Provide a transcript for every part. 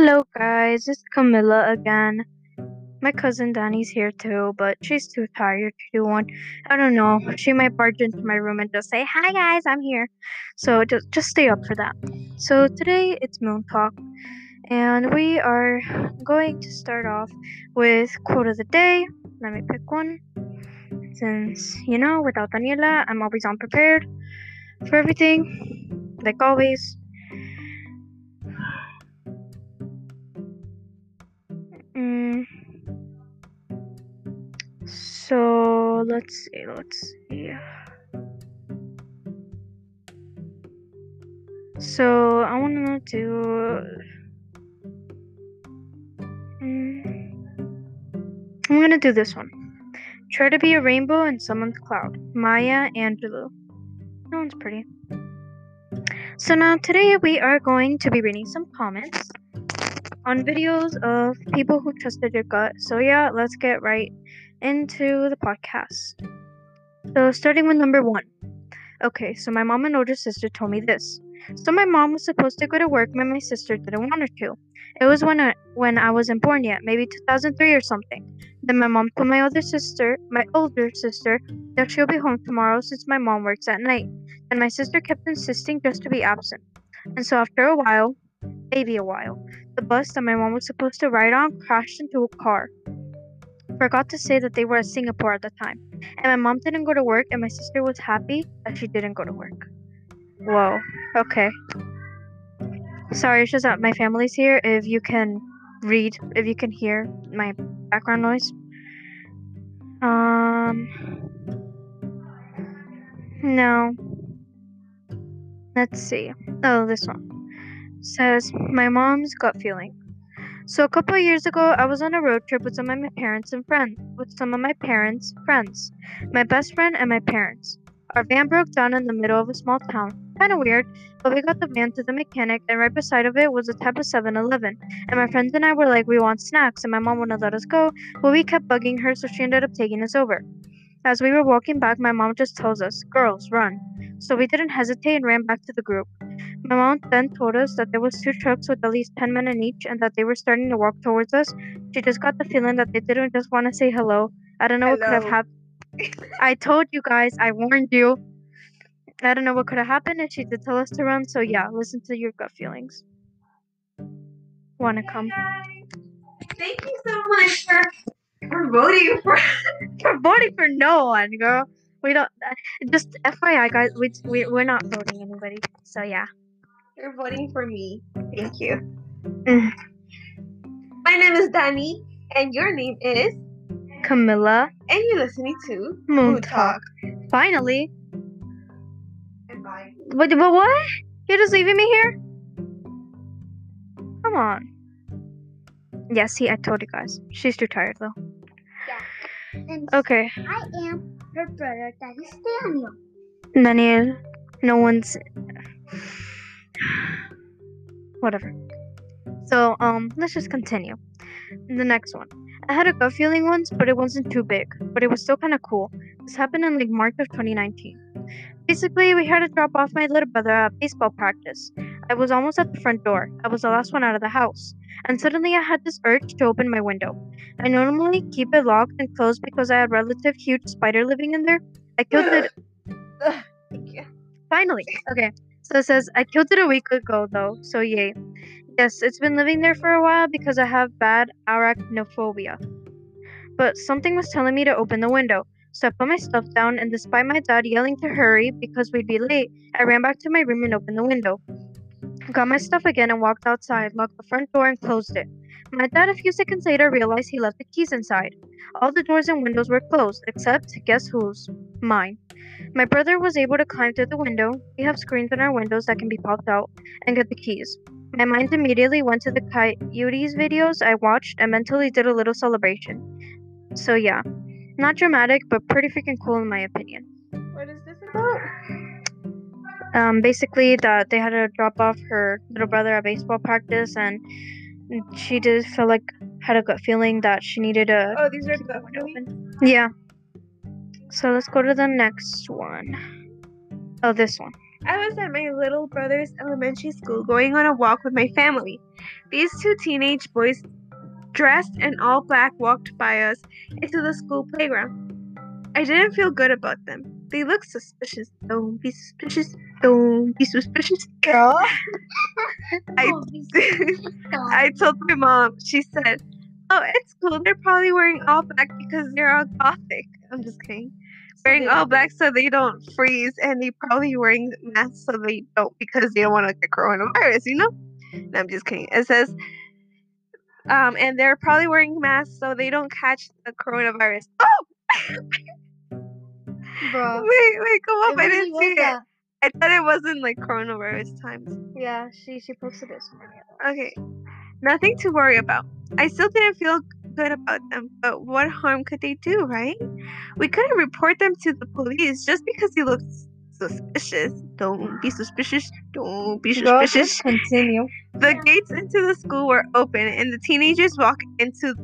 Hello, guys. It's Camilla again. My cousin Danny's here too, but she's too tired to do one. I don't know. She might barge into my room and just say, "Hi, guys, I'm here." So just just stay up for that. So today it's Moon Talk, and we are going to start off with quote of the day. Let me pick one. Since you know, without Daniela, I'm always unprepared for everything, like always. So let's see, let's see. So I want to do. Mm, I'm gonna do this one. Try to be a rainbow in someone's cloud. Maya Angelou. That one's pretty. So now today we are going to be reading some comments on videos of people who trusted your gut. So yeah, let's get right into the podcast. So starting with number one. Okay, so my mom and older sister told me this. So my mom was supposed to go to work but my sister didn't want her to. It was when I, when I wasn't born yet, maybe 2003 or something. Then my mom told my older sister, my older sister, that she'll be home tomorrow since my mom works at night. And my sister kept insisting just to be absent. And so after a while, maybe a while, the bus that my mom was supposed to ride on crashed into a car. Forgot to say that they were at Singapore at the time. And my mom didn't go to work, and my sister was happy that she didn't go to work. Whoa. Okay. Sorry, it's just that my family's here. If you can read, if you can hear my background noise. Um. No. Let's see. Oh, this one says my mom's gut feeling. So a couple of years ago, I was on a road trip with some of my parents and friends, with some of my parents' friends, my best friend and my parents. Our van broke down in the middle of a small town. Kind of weird, but we got the van to the mechanic, and right beside of it was a type of 7-Eleven. And my friends and I were like, we want snacks, and my mom wouldn't let us go, but we kept bugging her, so she ended up taking us over. As we were walking back, my mom just tells us, "Girls, run!" So we didn't hesitate and ran back to the group. My mom then told us that there was two trucks with at least 10 men in each and that they were starting to walk towards us. She just got the feeling that they didn't just want to say hello. I don't know what could have happened. I told you guys, I warned you. I don't know what could have happened if she did tell us to run, so yeah, listen to your gut feelings. Wanna come? Thank you so much for, for voting for for voting for no one, girl. We don't. Uh, just FYI, guys, we, we we're not voting anybody. So yeah. You're voting for me. Thank you. My name is Danny, and your name is Camilla. And you're listening to Moon Talk. Finally. And bye. But, but what? You're just leaving me here? Come on. Yeah, see, I told you guys. She's too tired though. Yeah. And Okay, I am her brother, that is Daniel. Daniel. No one's. Whatever. So, um, let's just continue. The next one. I had a gut feeling once, but it wasn't too big. But it was still kind of cool. This happened in like March of 2019. Basically, we had to drop off my little brother at baseball practice. I was almost at the front door. I was the last one out of the house. And suddenly I had this urge to open my window. I normally keep it locked and closed because I had relative huge spider living in there. I killed it Thank you. finally. Okay. So it says I killed it a week ago though, so yay. Yes, it's been living there for a while because I have bad arachnophobia. But something was telling me to open the window. So I put my stuff down and despite my dad yelling to hurry because we'd be late, I ran back to my room and opened the window. Got my stuff again and walked outside, locked the front door and closed it. My dad a few seconds later realized he left the keys inside. All the doors and windows were closed, except guess whose? Mine. My brother was able to climb through the window. We have screens in our windows that can be popped out and get the keys. My mind immediately went to the Coyotes videos I watched and mentally did a little celebration. So yeah, not dramatic, but pretty freaking cool in my opinion. What is this about? Um, basically that they had to drop off her little brother at baseball practice, and Mm, she did feel like had a gut feeling that she needed a. Oh, these are the open. Yeah. So let's go to the next one. Oh, this one. I was at my little brother's elementary school going on a walk with my family. These two teenage boys, dressed in all black, walked by us into the school playground. I didn't feel good about them. They looked suspicious. Don't be suspicious. Don't be suspicious. Girl. I- this is so- I told my mom. She said, "Oh, it's cool. They're probably wearing all black because they're all gothic." I'm just kidding. Wearing all black so they don't freeze, and they probably wearing masks so they don't because they don't want to get coronavirus. You know? No, I'm just kidding. It says, um, and they're probably wearing masks so they don't catch the coronavirus. Oh, Bro. wait, wait, come up! I didn't see it. I thought it wasn't like coronavirus times. Yeah, she she posted it. Okay, nothing to worry about. I still didn't feel good about them, but what harm could they do, right? We couldn't report them to the police just because they looked suspicious. Don't be suspicious. Don't be suspicious. just continue. The gates into the school were open, and the teenagers walked into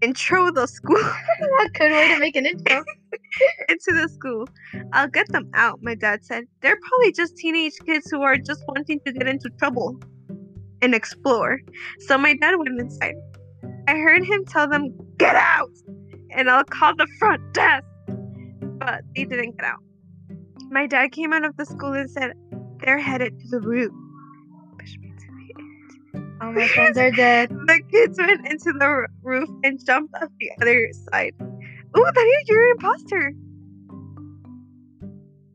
intro the school A good way to make an intro. into the school. I'll get them out, my dad said. They're probably just teenage kids who are just wanting to get into trouble and explore. So my dad went inside. I heard him tell them, Get out! And I'll call the front desk. But they didn't get out. My dad came out of the school and said, They're headed to the roof. Oh, my friends are dead. The kids went into the roof and jumped off the other side. Oh, that is you're imposter.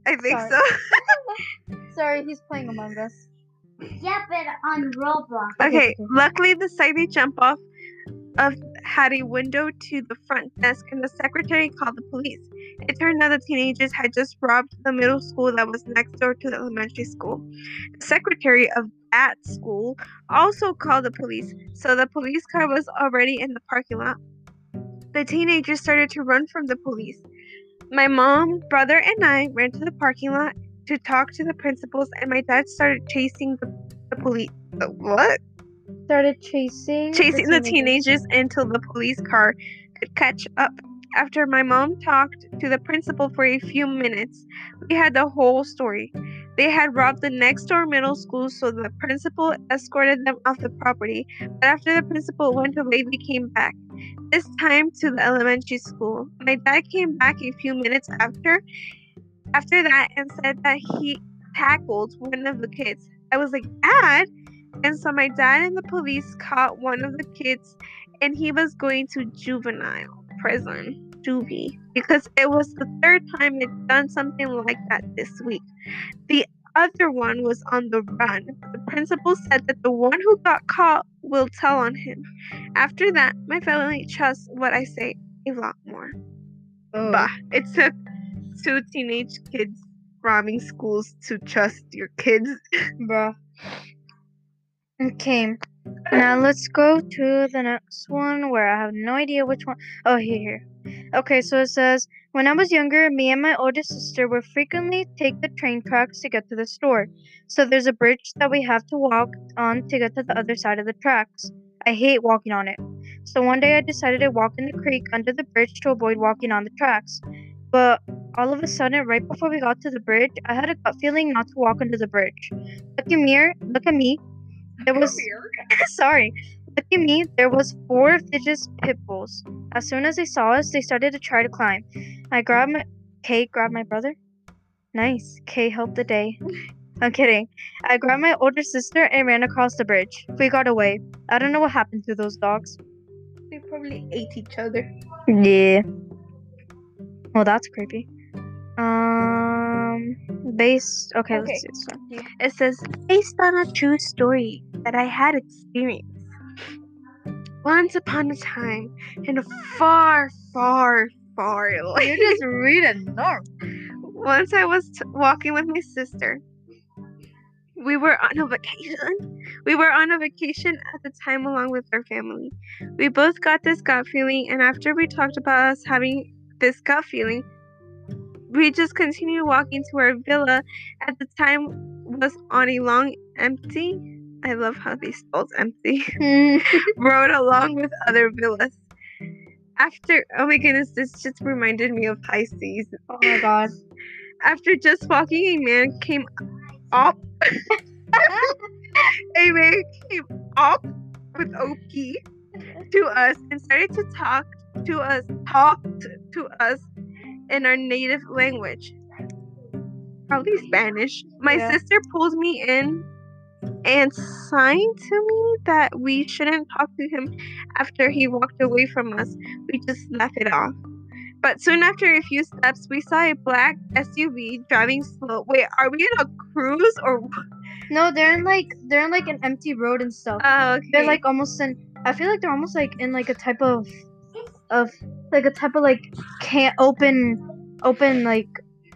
I think Sorry. so. Sorry, he's playing Among Us. Yeah, but on Roblox. Okay, okay. luckily the side they jump off of had a window to the front desk and the secretary called the police. It turned out the teenagers had just robbed the middle school that was next door to the elementary school. The secretary of that school also called the police, so the police car was already in the parking lot. The teenagers started to run from the police. My mom, brother, and I ran to the parking lot to talk to the principals, and my dad started chasing the, the police. What? Started chasing. chasing the teenagers until the police car could catch up. After my mom talked to the principal for a few minutes, we had the whole story. They had robbed the next door middle school, so the principal escorted them off the property. But after the principal went away, they came back. This time to the elementary school. My dad came back a few minutes after after that and said that he tackled one of the kids. I was like, Dad? And so my dad and the police caught one of the kids and he was going to juvenile prison, juvie, because it was the third time they'd done something like that this week. The other one was on the run. The principal said that the one who got caught will tell on him. After that, my family trusts what I say a lot more. Oh. Bah, it took two teenage kids robbing schools to trust your kids. Bruh. Okay. Now let's go to the next one where I have no idea which one. Oh, here, here. Okay, so it says When I was younger, me and my oldest sister would frequently take the train tracks to get to the store. So there's a bridge that we have to walk on to get to the other side of the tracks. I hate walking on it. So one day I decided to walk in the creek under the bridge to avoid walking on the tracks. But all of a sudden, right before we got to the bridge, I had a gut feeling not to walk under the bridge. Look at me, look at me. There was sorry. Look at me. There was four vicious pit bulls. As soon as they saw us, they started to try to climb. I grabbed my Kay grabbed my brother. Nice. Kay helped the day. I'm kidding. I grabbed my older sister and ran across the bridge. We got away. I don't know what happened to those dogs. They probably ate each other. Yeah. Well, that's creepy. Um, Um, based. Okay, Okay. let's see this one. It says, based on a true story that I had experienced. Once upon a time, in a far, far, far. You just read it normal. Once I was t- walking with my sister. We were on a vacation. We were on a vacation at the time along with our family. We both got this gut feeling, and after we talked about us having this gut feeling, we just continued walking to our villa. At the time, was on a long empty. I love how they spelled empty. road along with other villas. After, oh my goodness, this just reminded me of Pisces. oh my god. After just walking, a man came up. a man came up with OP to us and started to talk to us, talked to us in our native language, probably Spanish. My Yeah. sister pulls me in and signed to me that we shouldn't talk to him after he walked away from us. We just laughed it off. But soon after a few steps, we saw a black SUV driving slow. Wait, are we in a cruise or? No, they're in like they're in like an empty road and stuff. Oh, okay. They're like almost in. I feel like they're almost like in like a type of, of like a type of like can open, open like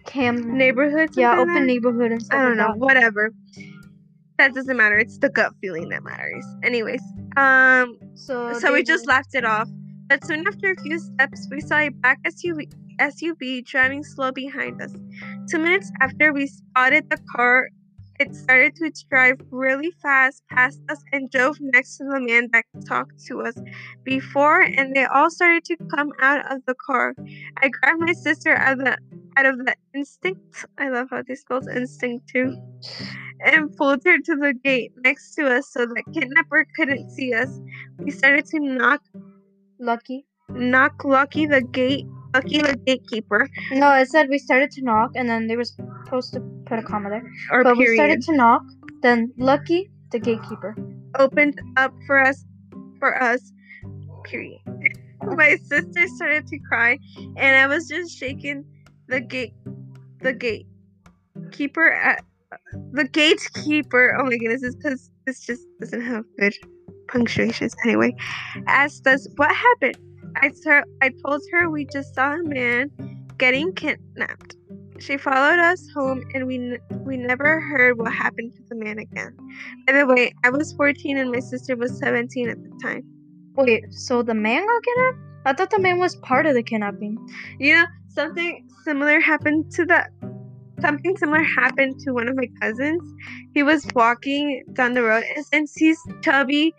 cam. neighborhood. Yeah, open like neighborhood and stuff. I don't like know. Whatever. That doesn't matter. It's the gut feeling that matters. Anyways, um. So. so we just laughed it off. But soon after a few steps, we saw a black SUV, SUV driving slow behind us. Two minutes after we spotted the car, it started to drive really fast past us and drove next to the man that talked to us before, and they all started to come out of the car. I grabbed my sister out of the out of the instinct. I love how they spelled instinct too. And pulled her to the gate next to us so the kidnapper couldn't see us. We started to knock lucky. knock Lucky the gate Lucky the gatekeeper No, it said we started to knock, and then they were supposed to put a comma there. or but we started to knock. Then Lucky, the gatekeeper. opened up for us for us period. My sister started to cry and I was just shaking the gate the gatekeeper at the gatekeeper oh my goodness it's because this just doesn't have good punctuations anyway asked us what happened I, ter- I told her we just saw a man getting kidnapped she followed us home and we n- we never heard what happened to the man again by the way i was 14 and my sister was 17 at the time Wait, so the man got kidnapped? I thought the man was part of the kidnapping. you know something similar happened to that something similar happened to one of my cousins he was walking down the road and since he's chubby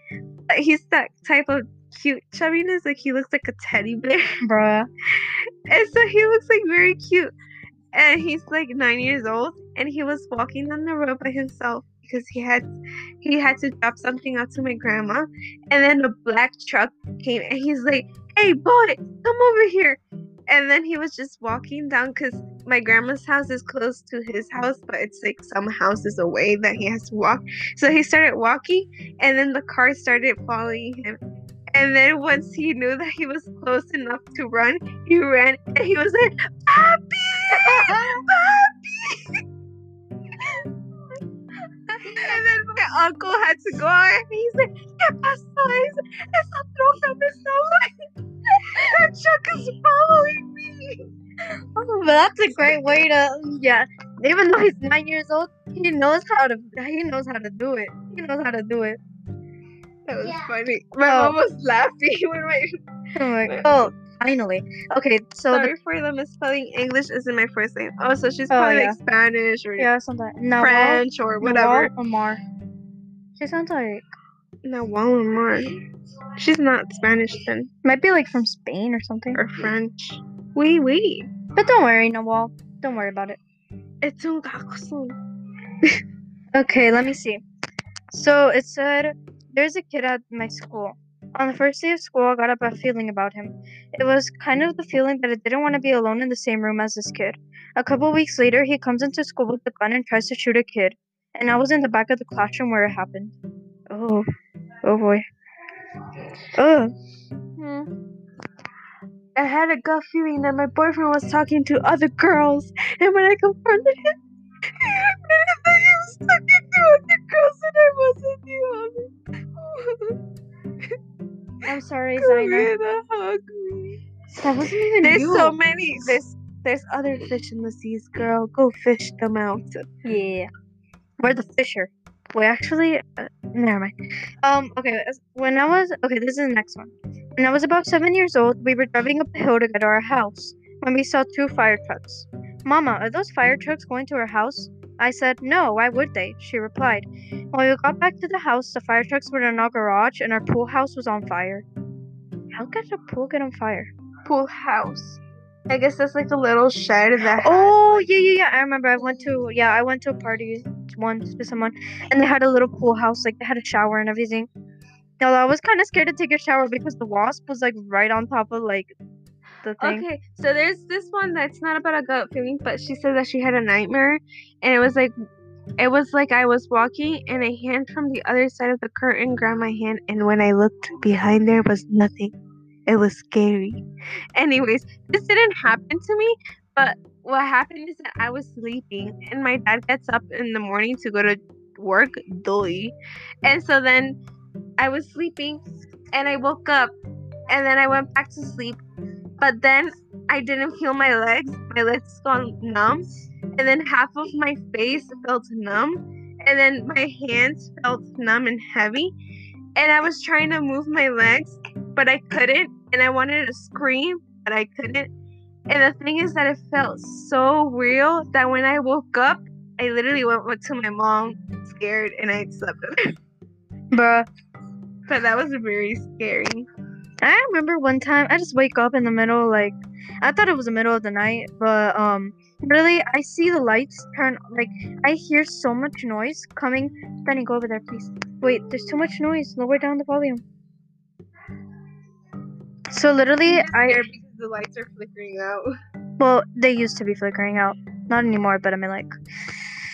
he's that type of cute chubbiness like he looks like a teddy mm. bear Bruh. and so he looks like very cute. And he's like nine years old and he was walking down the road by himself because he had he had to drop something out to my grandma. And then a black truck came and he's like hey boy come over here. And then he was just walking down because my grandma's house is close to his house but it's like some houses away that he has to walk. So he started walking and then the car started following him and then once he knew that he was close enough to run he ran and he was like papi papi and then my uncle had to go and he's like, ¿Qué pasó? Es, esa troca me está That truck is following me. Oh, that's a great way to yeah. Even though he's nine years old, he knows how to he knows how to do it. He knows how to do it. That was Yeah. funny. My Oh. mom was laughing when my. Oh, my, oh finally. Okay, so the, Sorry for the misspelling. English isn't my first name. Oh, so she's Oh, probably yeah. like Spanish or yeah, sometimes Nawal, French or whatever. Nawal Omar. She sounds like No, Walmart. She's not Spanish then, might be like from Spain or something. or French. Wait, wait. But don't worry, Nawal. Don't worry about it. It's un. Okay, let me see. So it said there's a kid at my school. On the first day of school, I got a bad feeling about him. It was kind of the feeling that I didn't want to be alone in the same room as this kid. A couple weeks later, he comes into school with a gun and tries to shoot a kid. And I was in the back of the classroom where it happened. Oh, oh boy. Oh, Hmm. I had a gut feeling that my boyfriend was talking to other girls, and when I confronted him, he admitted that he was talking other girls and I wasn't the only. I'm sorry, Zaina. hug me. That wasn't even There's you. so many. There's there's other fish in the seas, girl. Go fish them out. Yeah. We're the fisher. We actually, uh, never mind. Um, okay, when I was, okay, this is the next one. When I was about seven years old, we were driving up the hill to get to our house when we saw two fire trucks. Mama, are those fire trucks going to our house? I said, no, why would they? She replied. When we got back to the house, the fire trucks were in our garage and our pool house was on fire. How could a pool get on fire? Pool house. I guess that's like a little shed that. Oh, yeah, yeah, yeah. I remember I went to, yeah, I went to a party once to someone, and they had a little pool house, like they had a shower and everything. Now I was kind of scared to take a shower because the wasp was like right on top of like the thing. Okay, so there's this one that's not about a gut feeling, but she said that she had a nightmare, and it was like, it was like I was walking, and a hand from the other side of the curtain grabbed my hand, and when I looked behind, there was nothing. It was scary. Anyways, this didn't happen to me, but what happened is that I was sleeping, and my dad gets up in the morning to go to work, dolly, and so then I was sleeping, and I woke up, and then I went back to sleep but then I didn't feel my legs. My legs gone numb, and then half of my face felt numb, and then my hands felt numb and heavy. And I was trying to move my legs, but I couldn't, and I wanted to scream, but I couldn't. And the thing is that it felt so real that when I woke up, I literally went to my mom, scared, and I slept with her. Bruh. But that was very scary. I remember one time I just wake up in the middle, like I thought it was the middle of the night, but um, really I see the lights turn. Like I hear so much noise coming. Benny, go over there, please. Wait, there's too much noise. Lower down the volume. So literally, I hear because the lights are flickering out. well, they used to be flickering out, not anymore. But I mean, like,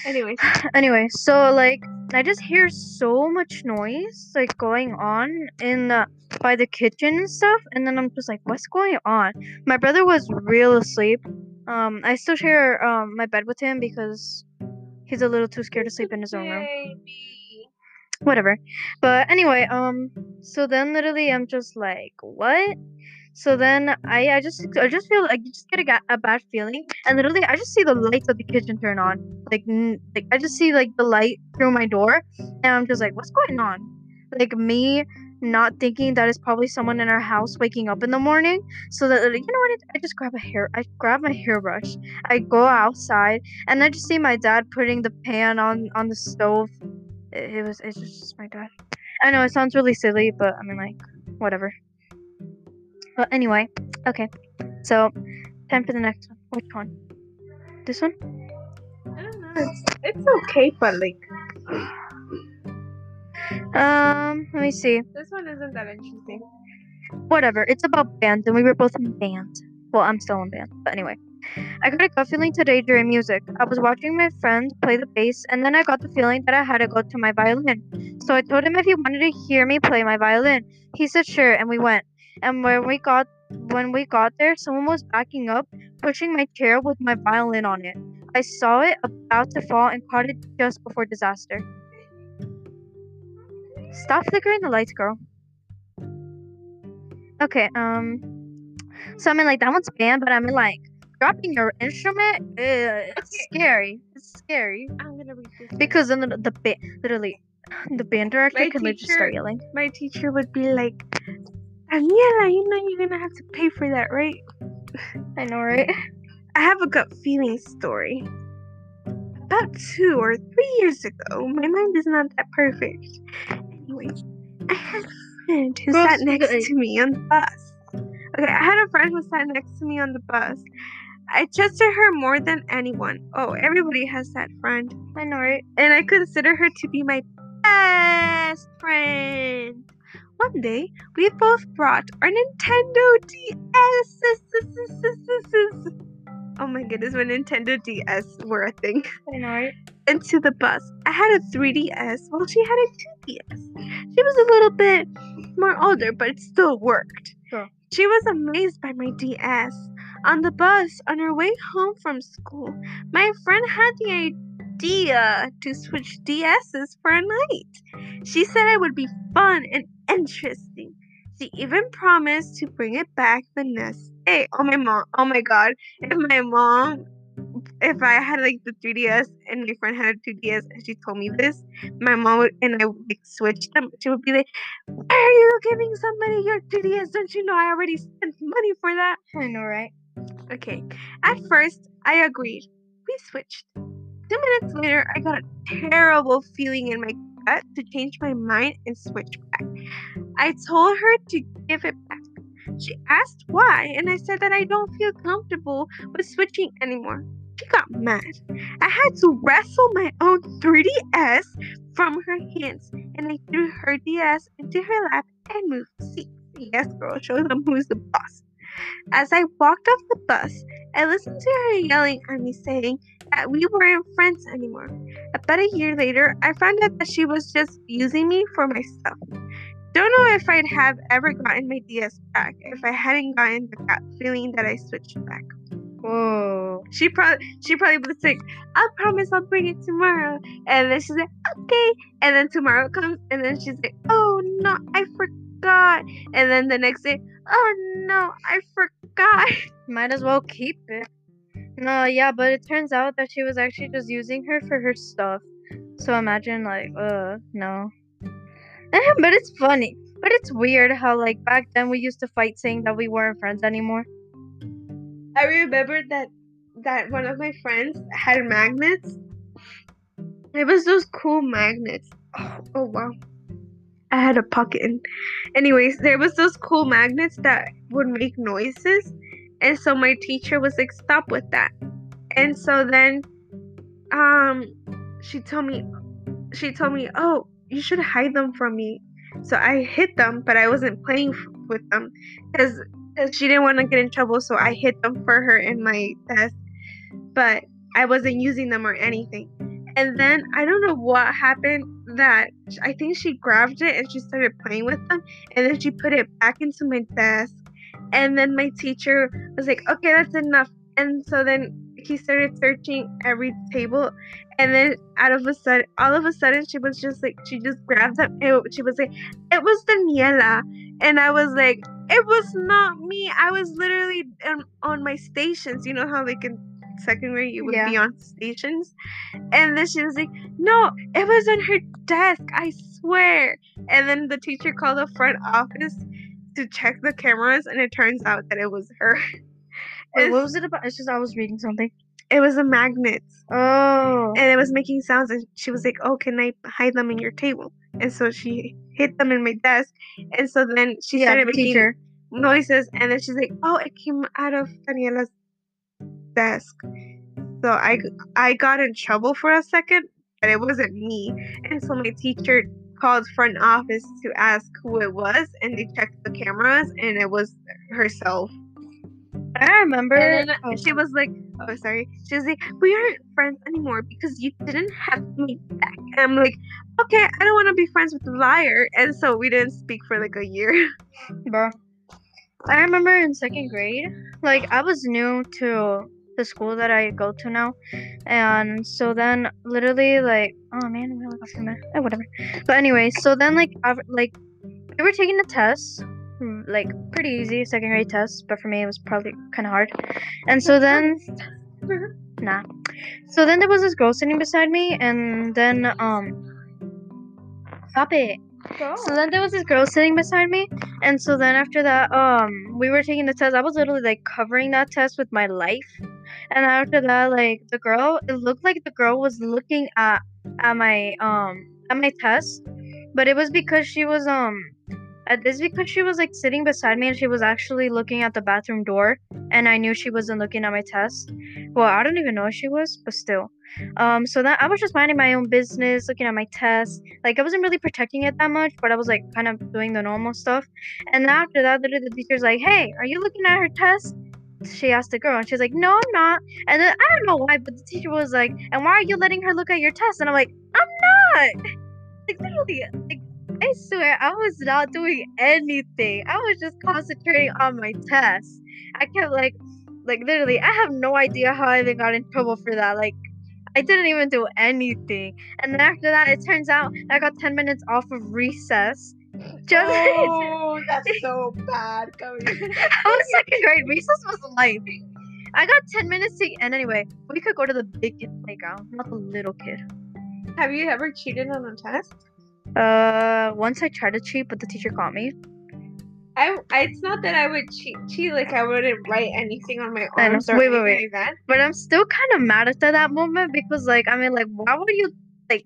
Anyways, anyway, so like I just hear so much noise like going on in the by the kitchen and stuff, and then I'm just like, what's going on? My brother was real asleep. Um, I still share um my bed with him because he's a little too scared to sleep in his own room. Whatever. But anyway, um, so then literally I'm just like, what? So then I, I just I just feel like you just get a, a bad feeling, and literally I just see the lights of the kitchen turn on, like n- like I just see like the light through my door, and I'm just like, what's going on? Like me not thinking that it's probably someone in our house waking up in the morning. So that you know what? I just grab a hair, I grab my hairbrush, I go outside, and I just see my dad putting the pan on on the stove. It, it was it's just my dad. I know it sounds really silly, but I mean like whatever. But anyway, okay. So, time for the next one. Which one? This one? I don't know. It's, it's okay, but like Um, let me see. this one isn't that interesting. Whatever. It's about band, and we were both in band. Well, I'm still in band, but anyway. I got a gut feeling today during music. I was watching my friend play the bass, and then I got the feeling that I had to go to my violin. So I told him if he wanted to hear me play my violin. He said sure, and we went. And when we got when we got there, someone was backing up, pushing my chair with my violin on it. I saw it about to fall and caught it just before disaster. Stop flickering the lights, girl. Okay, um so I mean like that one's banned, but I mean like dropping your instrument, uh, it's scary. It's scary. I'm gonna read this. Because then the, the ba- literally the band director My can literally just start yelling. My teacher would be like, Daniela, you know you're gonna have to pay for that, right? I know, right? I have a gut feeling story. About two or three years ago, my mind is not that perfect. I had a friend who sat next okay. to me on the bus. Okay, I had a friend who sat next to me on the bus. I trusted her more than anyone. Oh, everybody has that friend. I know, right? and I consider her to be my best friend. One day, we both brought our Nintendo DS. Oh my goodness, when Nintendo DS were a thing. I know, right? Into the bus. I had a 3DS while she had a 2DS. She was a little bit more older, but it still worked. She was amazed by my DS. On the bus, on her way home from school, my friend had the idea to switch DSs for a night. She said it would be fun and interesting. She even promised to bring it back the next day. Oh my mom! Oh my god! If my mom, if I had like the 3DS and my friend had a 2DS and she told me this, my mom would and I would like switch them. She would be like, "Why are you giving somebody your 2DS? Don't you know I already spent money for that?" I know, right? Okay. At first, I agreed. We switched. Two minutes later, I got a terrible feeling in my gut to change my mind and switch back. I told her to give it back. She asked why, and I said that I don't feel comfortable with switching anymore. She got mad. I had to wrestle my own 3DS from her hands, and I threw her DS into her lap and moved seats. Yes, girl, show them who's the boss. As I walked off the bus, I listened to her yelling at me saying that we weren't friends anymore. About a year later, I found out that she was just using me for my stuff. Don't know if I'd have ever gotten my DS back if I hadn't gotten the gut feeling that I switched back. Whoa. She probably she probably was like, I promise I'll bring it tomorrow. And then she's like, okay. And then tomorrow comes and then she's like, oh no, I forgot. And then the next day, oh no, I forgot. Might as well keep it. No, yeah, but it turns out that she was actually just using her for her stuff. So imagine like, uh, no. but it's funny. But it's weird how like back then we used to fight saying that we weren't friends anymore. I remember that that one of my friends had magnets. It was those cool magnets. Oh, oh wow. I had a pocket in. Anyways, there was those cool magnets that would make noises. And so my teacher was like, stop with that. And so then um she told me she told me, "Oh, you should hide them from me." So I hid them, but I wasn't playing with them cuz cuz she didn't want to get in mm-hmm. trouble, so I hid them for her in my desk. But I wasn't using them or anything. And then I don't know what happened that I think she grabbed it and she started playing with them and then she put it back into my desk. And then my teacher was like, "Okay, that's enough." And so then he started searching every table and then out of a sudden all of a sudden she was just like she just grabbed them and she was like it was daniela and i was like it was not me i was literally on, on my stations you know how like in second grade you would Yeah. be on stations and then she was like no it was on her desk i swear and then the teacher called the front office to check the cameras and it turns out that it was her Wait, what was it about? It's just I was reading something. it was a magnet Oh. and it was making sounds and she was like oh can i hide them in your table and so she hid them in my desk and so then she yeah, started making teacher. noises and then she's like oh it came out of daniela's desk so i i got in trouble for a second but it wasn't me and so my teacher called front office to ask who it was and they checked the cameras and it was herself I remember. and then oh, she was like, "Oh, sorry." She was like, "We aren't friends anymore because you didn't have me back." And I'm like, "Okay, I don't want to be friends with a liar." And so we didn't speak for like a year. Bro. I remember in second grade, like I was new to the school that I go to now, and so then literally like, oh man, we only got a few. Oh, whatever. But anyway, so then like, I, like we were taking the test, mm, like pretty easy second grade test, but for me it was probably kind of hard. And so then, nah. So then there was this girl sitting beside me, and then um, stop it. So then there was this girl sitting beside me, and so then after that, um, we were taking the test. I was literally like covering that test with my life, and after that, like the girl, it looked like the girl was looking at at my um at my test, but it was because she was um, at this because she was like sitting beside me and she was actually looking at the bathroom door, and I knew she wasn't looking at my test. Well, I don't even know if she was, but still. Um, so that I was just minding my own business, looking at my test. Like I wasn't really protecting it that much, but I was like kind of doing the normal stuff. And after that, the teacher's like, "Hey, are you looking at her test?" She asked the girl, and she's like, "No, I'm not." And then I don't know why, but the teacher was like, "And why are you letting her look at your test?" And I'm like, "I'm not." Like literally, like I swear, I was not doing anything. I was just concentrating on my test. I kept like, like literally, I have no idea how I even got in trouble for that. Like. I didn't even do anything. And then after that, it turns out I got 10 minutes off of recess. Just oh, that's so bad. I was second grade. Recess was life. I got 10 minutes to, and anyway, we could go to the big kid playground, not the little kid. Have you ever cheated on a test? Uh, once I tried to cheat, but the teacher caught me. I, I it's not that I would cheat, cheat like I wouldn't write anything on my arms or Wait, wait, anything wait. like that. But I'm still kind of mad at that moment because, like, I mean, like, why would you, like,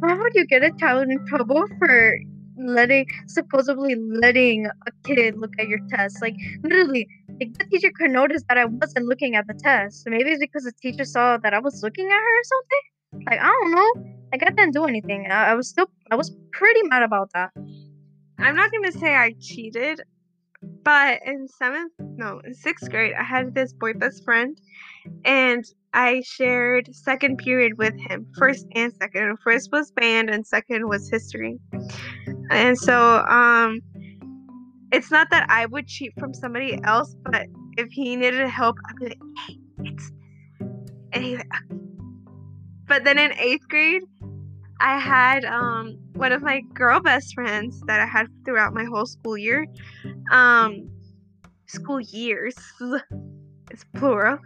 why would you get a child in trouble for letting, supposedly letting a kid look at your test? Like, literally, like the teacher could notice that I wasn't looking at the test. Maybe it's because the teacher saw that I was looking at her or something. Like I don't know. Like I didn't do anything. I, I was still I was pretty mad about that. I'm not gonna say I cheated, but in seventh, no, in sixth grade, I had this boy best friend, and I shared second period with him, first and second. First was band, and second was history. And so, um, it's not that I would cheat from somebody else, but if he needed help, I'd be like, "Hey, it's," and he's like, "Okay." but then in eighth grade, I had um one of my girl best friends that I had throughout my whole school year. Um school years. It's plural.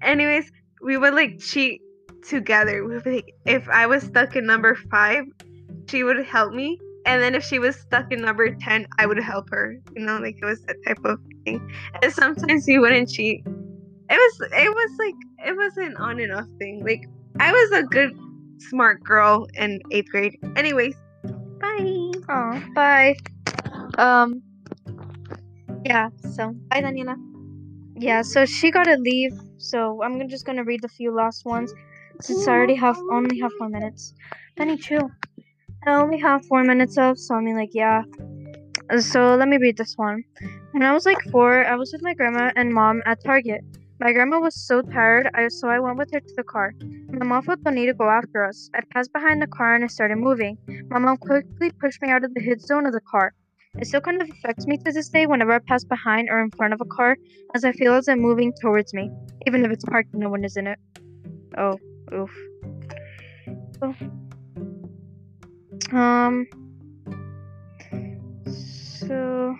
Anyways, we would like cheat together. We would like if I was stuck in number five, she would help me. And then if she was stuck in number ten, I would help her. You know, like it was that type of thing. And sometimes we wouldn't cheat. It was it was like it was an on and off thing. Like I was a good smart girl in eighth grade. Anyways, bye. Oh, bye. Um. Yeah. So bye, Daniela. Yeah. So she gotta leave. So I'm just gonna read the few last ones since I already have only have four minutes. Benny, chill. I only have four minutes of, so I mean, like, yeah. So let me read this one. When I was like four, I was with my grandma and mom at Target. My grandma was so tired, I, so I went with her to the car. My mom felt the need to go after us. I passed behind the car and I started moving. My mom quickly pushed me out of the hit zone of the car. It still kind of affects me to this day whenever I pass behind or in front of a car, as I feel as I'm moving towards me, even if it's parked and no one is in it. Oh, oof. Oh. Um. So.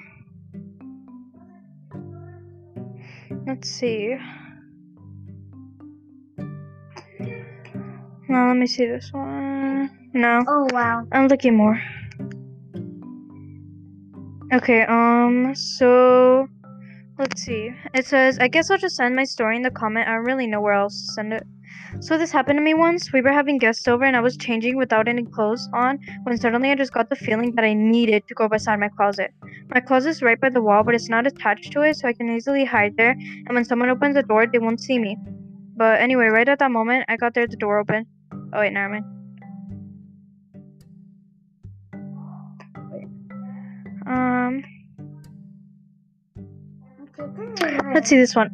Let's see. Now let me see this one. No. Oh wow. I'm looking more. Okay, um, so let's see. It says, I guess I'll just send my story in the comment. I don't really know where else to send it. So this happened to me once. We were having guests over and I was changing without any clothes on when suddenly I just got the feeling that I needed to go beside my closet. My closet's right by the wall, but it's not attached to it, so I can easily hide there. And when someone opens the door, they won't see me. But anyway, right at that moment, I got there, the door open. Oh wait, never mind. Um, let's see this one.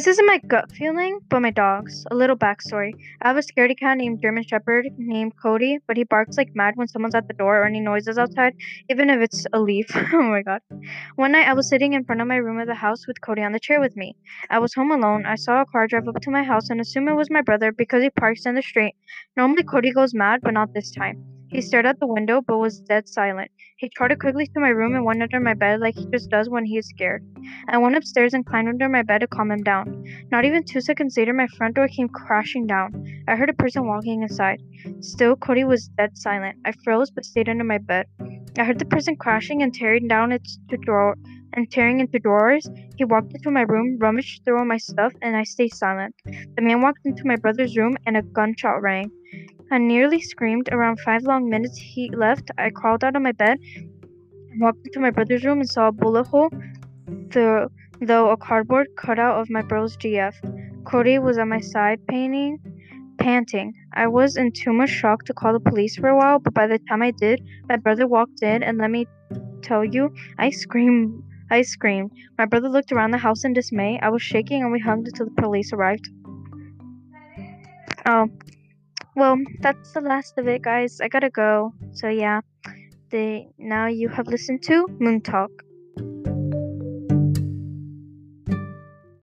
This isn't my gut feeling, but my dog's. A little backstory. I have a scaredy cat named German Shepherd named Cody, but he barks like mad when someone's at the door or any noises outside, even if it's a leaf. oh my god. One night I was sitting in front of my room of the house with Cody on the chair with me. I was home alone. I saw a car drive up to my house and assumed it was my brother because he parks in the street. Normally Cody goes mad, but not this time. He stared out the window but was dead silent. He trotted quickly to my room and went under my bed like he just does when he is scared. I went upstairs and climbed under my bed to calm him down. Not even two seconds later, my front door came crashing down. I heard a person walking inside. Still, Cody was dead silent. I froze but stayed under my bed. I heard the person crashing and tearing down its drawer and tearing into drawers. He walked into my room, rummaged through all my stuff, and I stayed silent. The man walked into my brother's room and a gunshot rang. I nearly screamed. Around five long minutes he left. I crawled out of my bed, walked into my brother's room, and saw a bullet hole through, though a cardboard cutout of my bro's GF. Cody was at my side, painting, panting. I was in too much shock to call the police for a while, but by the time I did, my brother walked in, and let me tell you, I screamed. I screamed. My brother looked around the house in dismay. I was shaking, and we hugged until the police arrived. Oh, well, that's the last of it, guys. I gotta go. So yeah, the now you have listened to Moon Talk.